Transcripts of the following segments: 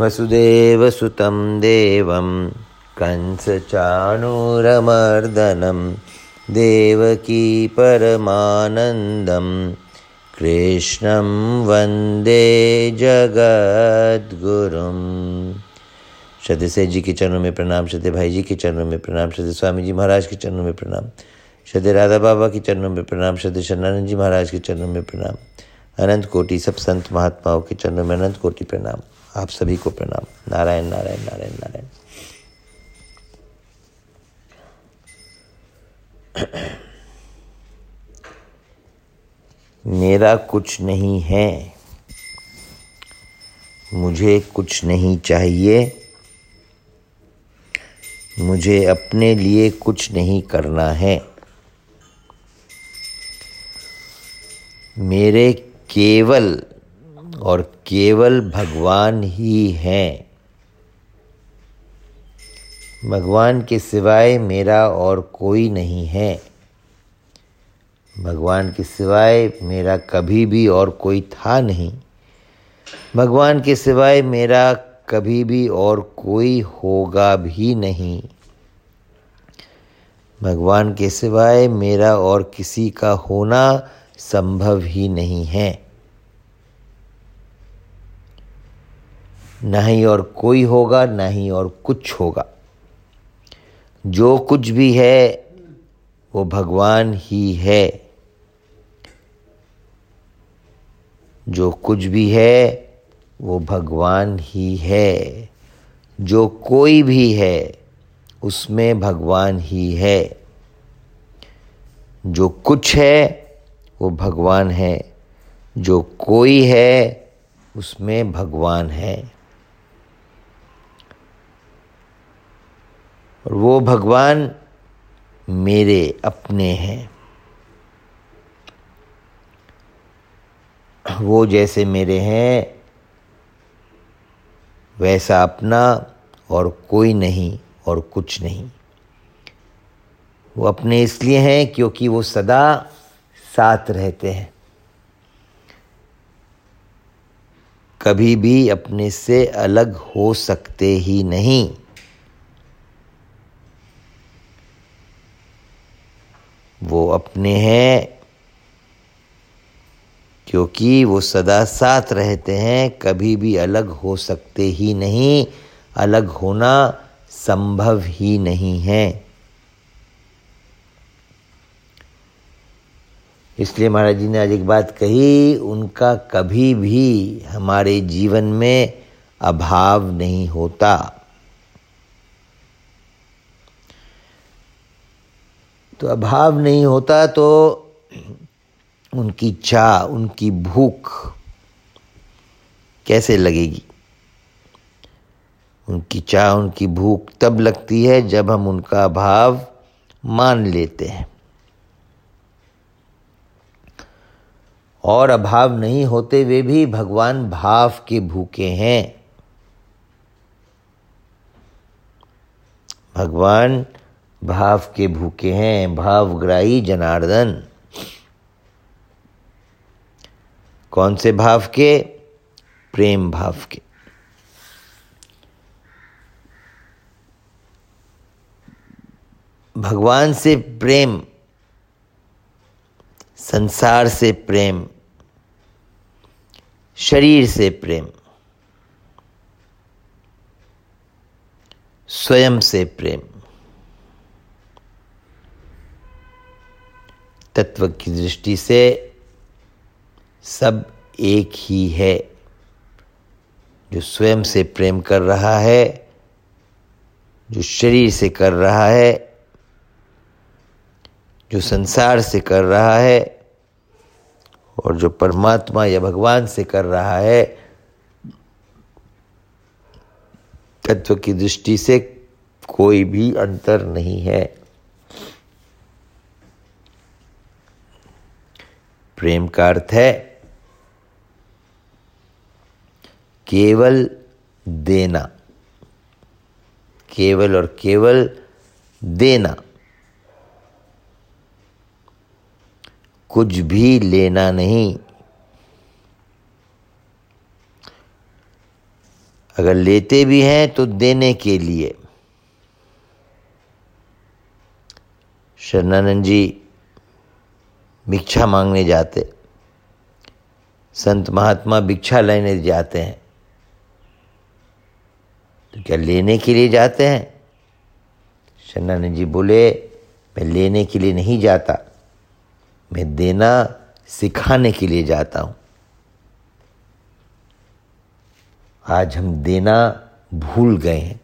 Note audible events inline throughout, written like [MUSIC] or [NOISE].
वसुदेवसुतं देवं कंसचाणूरमर्दनं, देवकी परमानन्दं, कृष्णं वंदे जगद्गुरुम्। से जी के चरणों में प्रणाम, श्रद्धे भाई जी के चरणों में प्रणाम, श्रद्धे स्वामी जी महाराज के चरणों में प्रणाम, श्रद्धे राधा बाबा के चरणों में प्रणाम, श्रद्धे शरणानंद जी महाराज के चरणों में प्रणाम, अनंत कोटि सब संत महात्माओं के चरणों में अनंत कोटि प्रणाम। आप सभी को प्रणाम। नारायण नारायण नारायण नारायण। [CLEARS THROAT] मेरा कुछ नहीं है। मुझे कुछ नहीं चाहिए। मुझे अपने लिए कुछ नहीं करना है। मेरे केवल और केवल भगवान ही हैं। भगवान के सिवाय मेरा और कोई नहीं है। भगवान के सिवाय मेरा कभी भी और कोई था नहीं। भगवान के सिवाय मेरा कभी भी और कोई होगा भी नहीं। भगवान के सिवाय मेरा और किसी का होना संभव ही नहीं है। न ही और कोई होगा, ना ही और कुछ होगा। जो कुछ भी है, वो भगवान ही है। जो कुछ भी है, वो भगवान ही है। जो कोई भी है, उसमें भगवान ही है। जो कुछ है, वो भगवान है। जो कोई है, उसमें भगवान है। और वो भगवान मेरे अपने हैं। वो जैसे मेरे हैं, वैसा अपना और कोई नहीं और कुछ नहीं। वो अपने इसलिए हैं क्योंकि वो सदा साथ रहते हैं। कभी भी अपने से अलग हो सकते ही नहीं। वो अपने हैं, क्योंकि वो सदा साथ रहते हैं, कभी भी अलग हो सकते ही नहीं, अलग होना संभव ही नहीं है। इसलिए महाराज जी ने आज एक बात कही, उनका कभी भी हमारे जीवन में अभाव नहीं होता। तो अभाव नहीं होता तो उनकी चाह उनकी भूख कैसे लगेगी? उनकी चाह उनकी भूख तब लगती है जब हम उनका अभाव मान लेते हैं। और अभाव नहीं होते हुए भी भगवान भाव के भूखे हैं। भगवान भाव के भूखे हैं भावग्राही जनार्दन। कौन से भाव के? प्रेम भाव के। भगवान से प्रेम, संसार से प्रेम, शरीर से प्रेम, स्वयं से प्रेम। तत्व की दृष्टि से सब एक ही है, जो स्वयं से प्रेम कर रहा है, जो शरीर से कर रहा है, जो संसार से कर रहा है, और जो परमात्मा या भगवान से कर रहा है, तत्व की दृष्टि से कोई भी अंतर नहीं है। प्रेम का अर्थ है केवल देना। केवल और केवल देना। कुछ भी लेना नहीं। अगर लेते भी हैं तो देने के लिए। शरणानंद जी भिक्षा मांगने जाते। संत महात्मा भिक्षा लेने जाते हैं। तो क्या लेने के लिए जाते हैं? शरणानंद जी बोले, मैं लेने के लिए नहीं जाता। मैं देना सिखाने के लिए जाता हूँ। आज हम देना भूल गए हैं।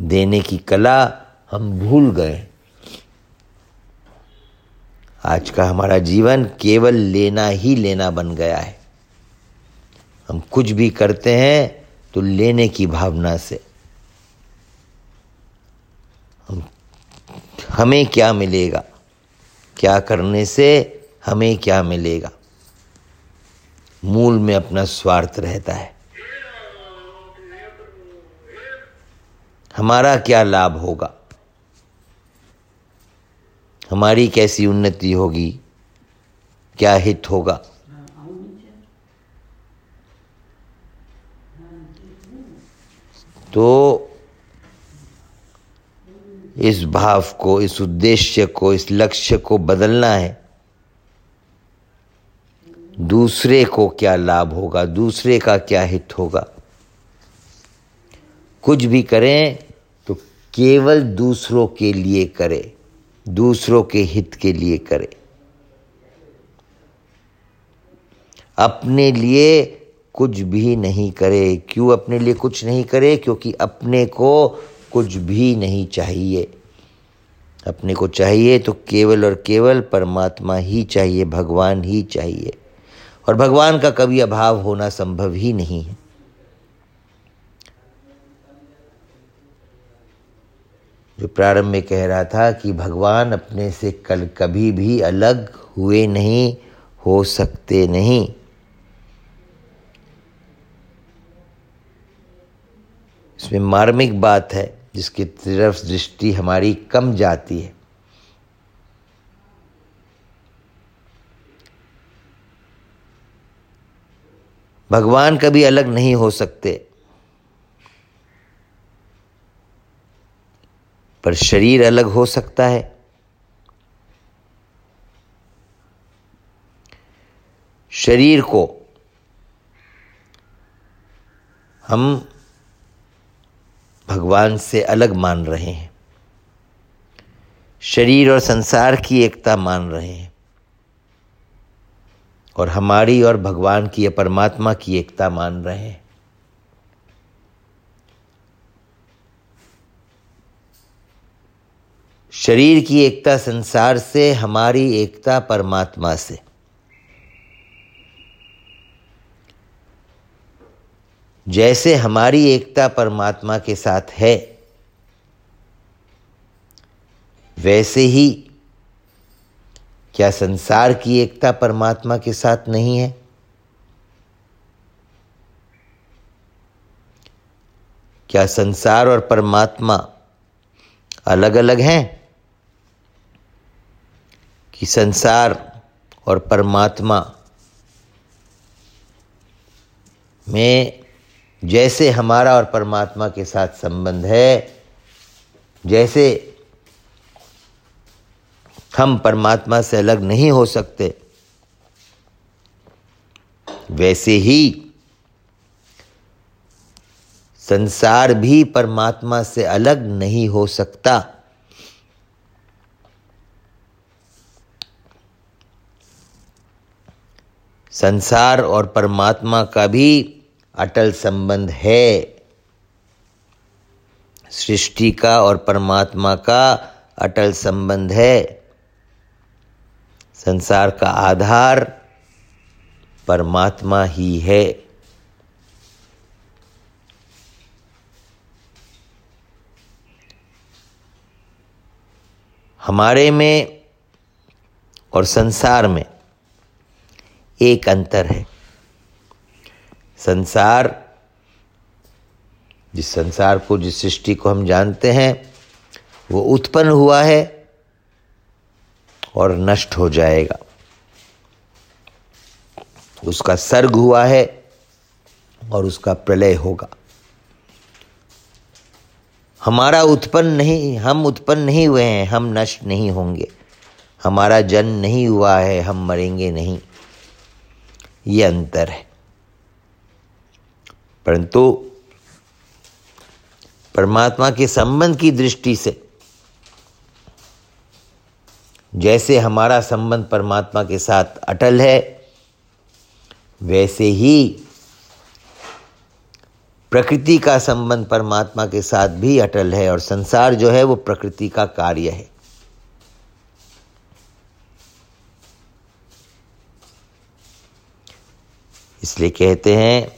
देने की कला हम भूल गए आज का हमारा जीवन केवल लेना ही लेना बन गया है। हम कुछ भी करते हैं तो लेने की भावना से। हम, हमें क्या मिलेगा? क्या करने से हमें क्या मिलेगा? मूल में अपना स्वार्थ रहता है। हमारा क्या लाभ होगा? हमारी कैसी उन्नति होगी? क्या हित होगा? तो इस भाव को, इस उद्देश्य को, इस लक्ष्य को बदलना है। दूसरे को क्या लाभ होगा? दूसरे का क्या हित होगा? कुछ भी करें तो केवल दूसरों के लिए करें। दूसरों के हित के लिए करें। अपने लिए कुछ भी नहीं करे। क्यों अपने लिए कुछ नहीं करे? क्योंकि अपने को कुछ भी नहीं चाहिए। अपने को चाहिए तो केवल और केवल परमात्मा ही चाहिए, भगवान ही चाहिए। और भगवान का कभी अभाव होना संभव ही नहीं है। जो प्रारंभ में कह रहा था कि भगवान अपने से कल कभी भी अलग हुए नहीं, हो सकते नहीं। इसमें मार्मिक बात है, जिसकी तरफ़ दृष्टि हमारी कम जाती है। भगवान कभी अलग नहीं हो सकते। पर शरीर अलग हो सकता है। शरीर को हम भगवान से अलग मान रहे हैं। शरीर और संसार की एकता मान रहे हैं। और हमारी और भगवान की या परमात्मा की एकता मान रहे हैं। शरीर की एकता संसार से, हमारी एकता परमात्मा से। जैसे हमारी एकता परमात्मा के साथ है, वैसे ही क्या संसार की एकता परमात्मा के साथ नहीं है? क्या संसार और परमात्मा अलग अलग हैं? कि संसार और परमात्मा में जैसे हमारा और परमात्मा के साथ संबंध है, जैसे हम परमात्मा से अलग नहीं हो सकते, वैसे ही संसार भी परमात्मा से अलग नहीं हो सकता। संसार और परमात्मा का भी अटल संबंध है। सृष्टि का और परमात्मा का अटल संबंध है। संसार का आधार परमात्मा ही है। हमारे में और संसार में एक अंतर है। संसार, जिस संसार को, जिस सृष्टि को हम जानते हैं, वो उत्पन्न हुआ है और नष्ट हो जाएगा। उसका सर्ग हुआ है और उसका प्रलय होगा। हमारा उत्पन्न नहीं, हम उत्पन्न नहीं हुए हैं, हम नष्ट नहीं होंगे। हमारा जन्म नहीं हुआ है, हम मरेंगे नहीं। ये अंतर है परंतु परमात्मा के संबंध की दृष्टि से, जैसे हमारा संबंध परमात्मा के साथ अटल है, वैसे ही प्रकृति का संबंध परमात्मा के साथ भी अटल है और संसार जो है वो प्रकृति का कार्य है। इसलिए कहते हैं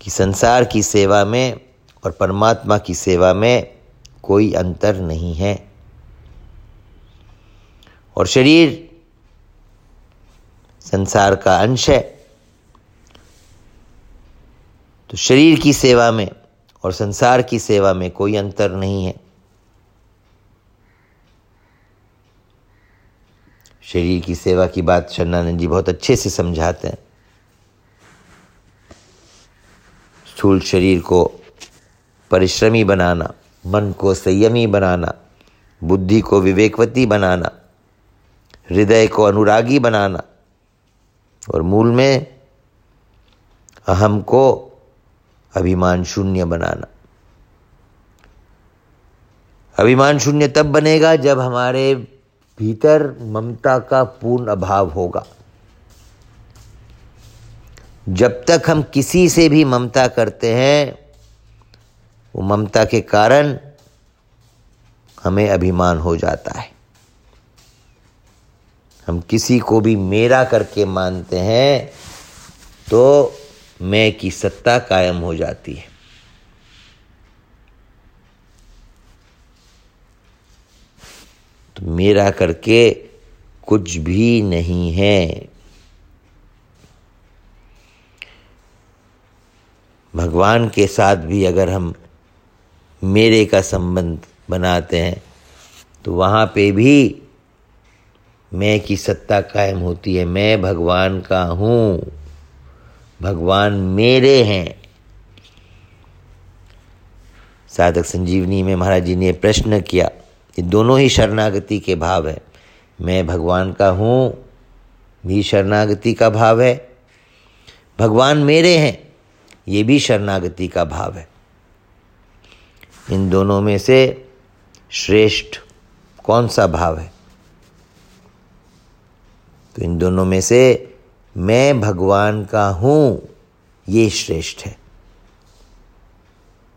कि संसार की सेवा में और परमात्मा की सेवा में कोई अंतर नहीं है। और शरीर संसार का अंश है। तो शरीर की सेवा में और संसार की सेवा में कोई अंतर नहीं है। शरीर की सेवा की बात शरणानंद जी बहुत अच्छे से समझाते हैं। स्थूल शरीर को परिश्रमी बनाना, मन को संयमी बनाना, बुद्धि को विवेकवती बनाना, हृदय को अनुरागी बनाना और मूल में अहम को अभिमान शून्य बनाना। अभिमान शून्य तब बनेगा जब हमारे भीतर ममता का पूर्ण अभाव होगा। जब तक हम किसी से भी ममता करते हैं, वो ममता के कारण हमें अभिमान हो जाता है। हम किसी को भी मेरा करके मानते हैं तो मैं की सत्ता कायम हो जाती है। तो मेरा करके कुछ भी नहीं है। भगवान के साथ भी अगर हम मेरे का संबंध बनाते हैं तो वहाँ पे भी मैं की सत्ता कायम होती है। मैं भगवान का हूँ। भगवान मेरे हैं। साधक संजीवनी में महाराज जी ने प्रश्न किया, ये दोनों ही शरणागति के भाव है। मैं भगवान का हूँ, भी शरणागति का भाव है। भगवान मेरे हैं। ये भी शरणागति का भाव है। इन दोनों में से श्रेष्ठ कौन सा भाव है? तो इन दोनों में से मैं भगवान का हूँ, ये श्रेष्ठ है।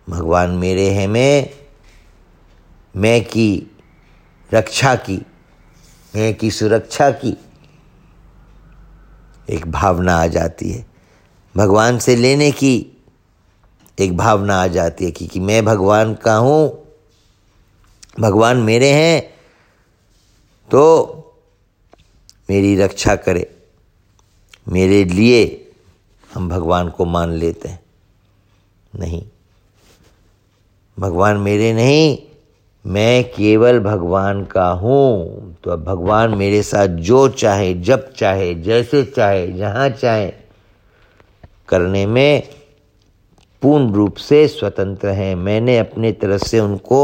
भगवान मेरे हैं मैं मैं की रक्षा की, मैं की सुरक्षा की। एक भावना आ जाती है। भगवान से लेने की एक भावना आ जाती है कि, कि मैं भगवान का हूँ भगवान मेरे हैं तो मेरी रक्षा करे मेरे लिए हम भगवान को मान लेते हैं। नहीं भगवान मेरे नहीं मैं केवल भगवान का हूँ। तो अब भगवान मेरे साथ जो चाहे जब चाहे जैसे चाहे जहाँ चाहे करने में पूर्ण रूप से स्वतंत्र हैं। मैंने अपने तरफ़ से उनको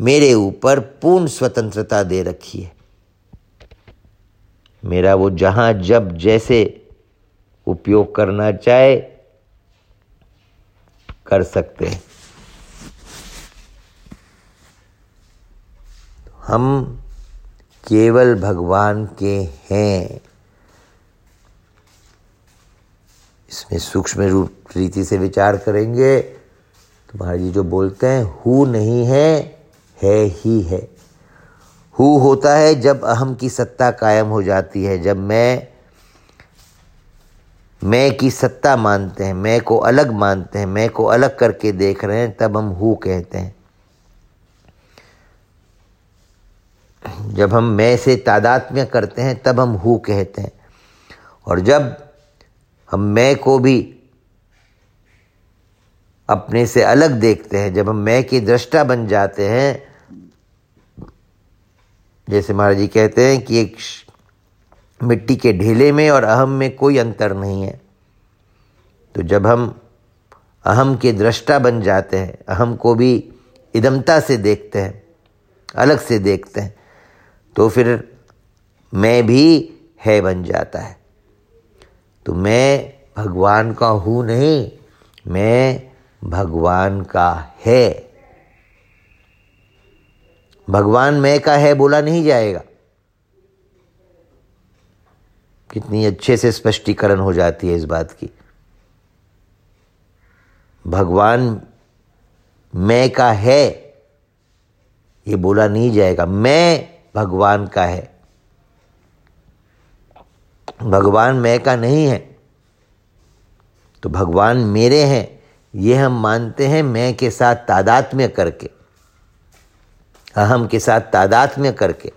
मेरे ऊपर पूर्ण स्वतंत्रता दे रखी है। मेरा वो जहाँ जब जैसे उपयोग करना चाहे, कर सकते हैं। हम केवल भगवान के हैं। इसमें सूक्ष्म रूप रीति से विचार करेंगे तो महाराज जी जो बोलते हैं, हु नहीं है है ही है। हु होता है जब अहम की सत्ता कायम हो जाती है, जब मैं मैं की सत्ता मानते हैं, मैं को अलग मानते हैं, मैं को अलग करके देख रहे हैं, तब हम हु कहते हैं। जब हम मैं से तादात्म्य करते हैं, तब हम हु कहते हैं। और जब हम मैं को भी अपने से अलग देखते हैं। जब हम मैं की दृष्टा बन जाते हैं, जैसे महाराज जी कहते हैं कि एक मिट्टी के ढेले में और अहम में कोई अंतर नहीं है। तो जब हम अहम के दृष्टा बन जाते हैं, अहम को भी इदमता से देखते हैं, अलग से देखते हैं तो फिर मैं भी है बन जाता है। तो मैं भगवान का हूँ नहीं, मैं भगवान का है। भगवान मैं का है बोला नहीं जाएगा। कितनी अच्छे से स्पष्टीकरण हो जाती है इस बात की। भगवान मैं का है, ये बोला नहीं जाएगा। मैं भगवान का है। भगवान मैं का नहीं है। तो भगवान मेरे हैं, ये हम मानते हैं मैं के साथ तादात्म्य करके। अहम के साथ तादात्म्य करके।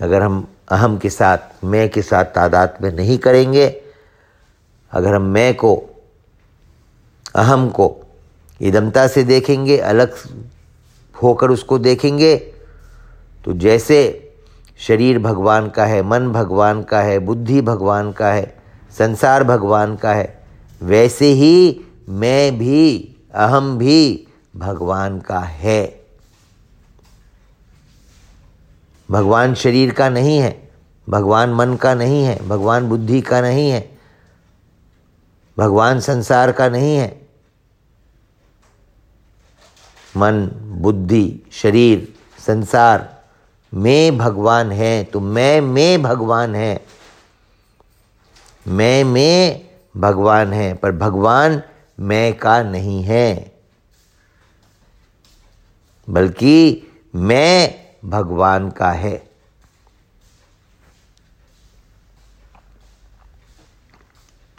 अगर हम अहम के साथ, मैं के साथ तादात्म्य नहीं करेंगे, अगर हम मैं को, अहम को इदमता से देखेंगे, अलग होकर उसको देखेंगे तो जैसे शरीर भगवान का है, मन भगवान का है, बुद्धि भगवान का है, संसार भगवान का है, वैसे ही मैं भी, अहम भी भगवान का है। भगवान शरीर का नहीं है, भगवान मन का नहीं है, भगवान बुद्धि का नहीं है, भगवान संसार का नहीं है। मन, बुद्धि, शरीर, संसार में भगवान है तो मैं में भगवान है। मैं मैं भगवान है, पर भगवान मैं का नहीं है। बल्कि मैं भगवान का है।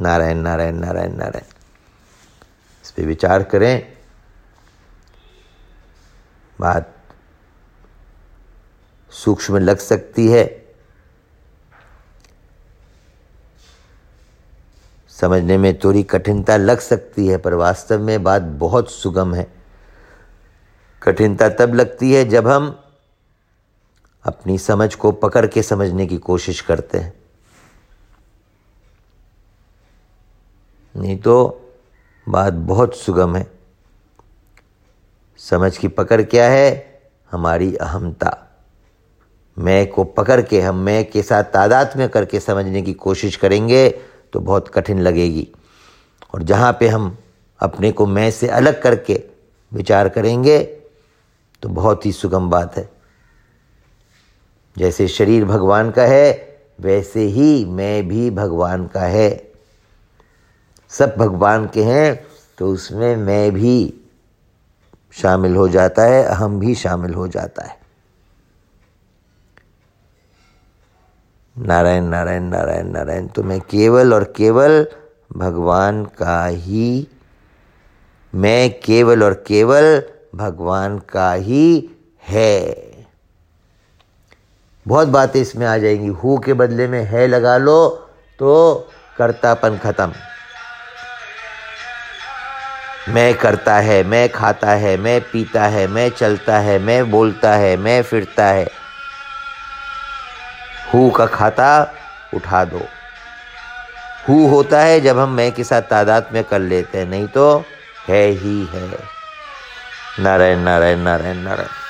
नारायण नारायण नारायण नारायण। इस पर विचार करें। बात सूक्ष्म लग सकती है। समझने में थोड़ी कठिनता लग सकती है, पर वास्तव में बात बहुत सुगम है। कठिनता तब लगती है जब हम अपनी समझ को पकड़ के समझने की कोशिश करते हैं। नहीं तो बात बहुत सुगम है। समझ की पकड़ क्या है? हमारी अहमता। मैं को पकड़ के हम मैं के साथ तादाद में करके समझने की कोशिश करेंगे तो बहुत कठिन लगेगी। और जहाँ पे हम अपने को मैं से अलग करके विचार करेंगे तो बहुत ही सुगम बात है। जैसे शरीर भगवान का है, वैसे ही मैं भी भगवान का है। सब भगवान के हैं तो उसमें मैं भी शामिल हो जाता है, अहम भी शामिल हो जाता है। नारायण नारायण नारायण नारायण तो मैं केवल और केवल भगवान का ही, मैं केवल और केवल भगवान का ही है। बहुत बातें इसमें आ जाएँगी। हु के बदले में है लगा लो तो कर्तापन खत्म। मैं करता है, मैं खाता है, मैं पीता है, मैं चलता है, मैं बोलता है, मैं फिरता है। हु का खाता उठा दो। हु होता है जब हम मैं के साथ तादाद में कर लेते हैं, नहीं तो है ही है। नारायण नारायण नारायण नारायण।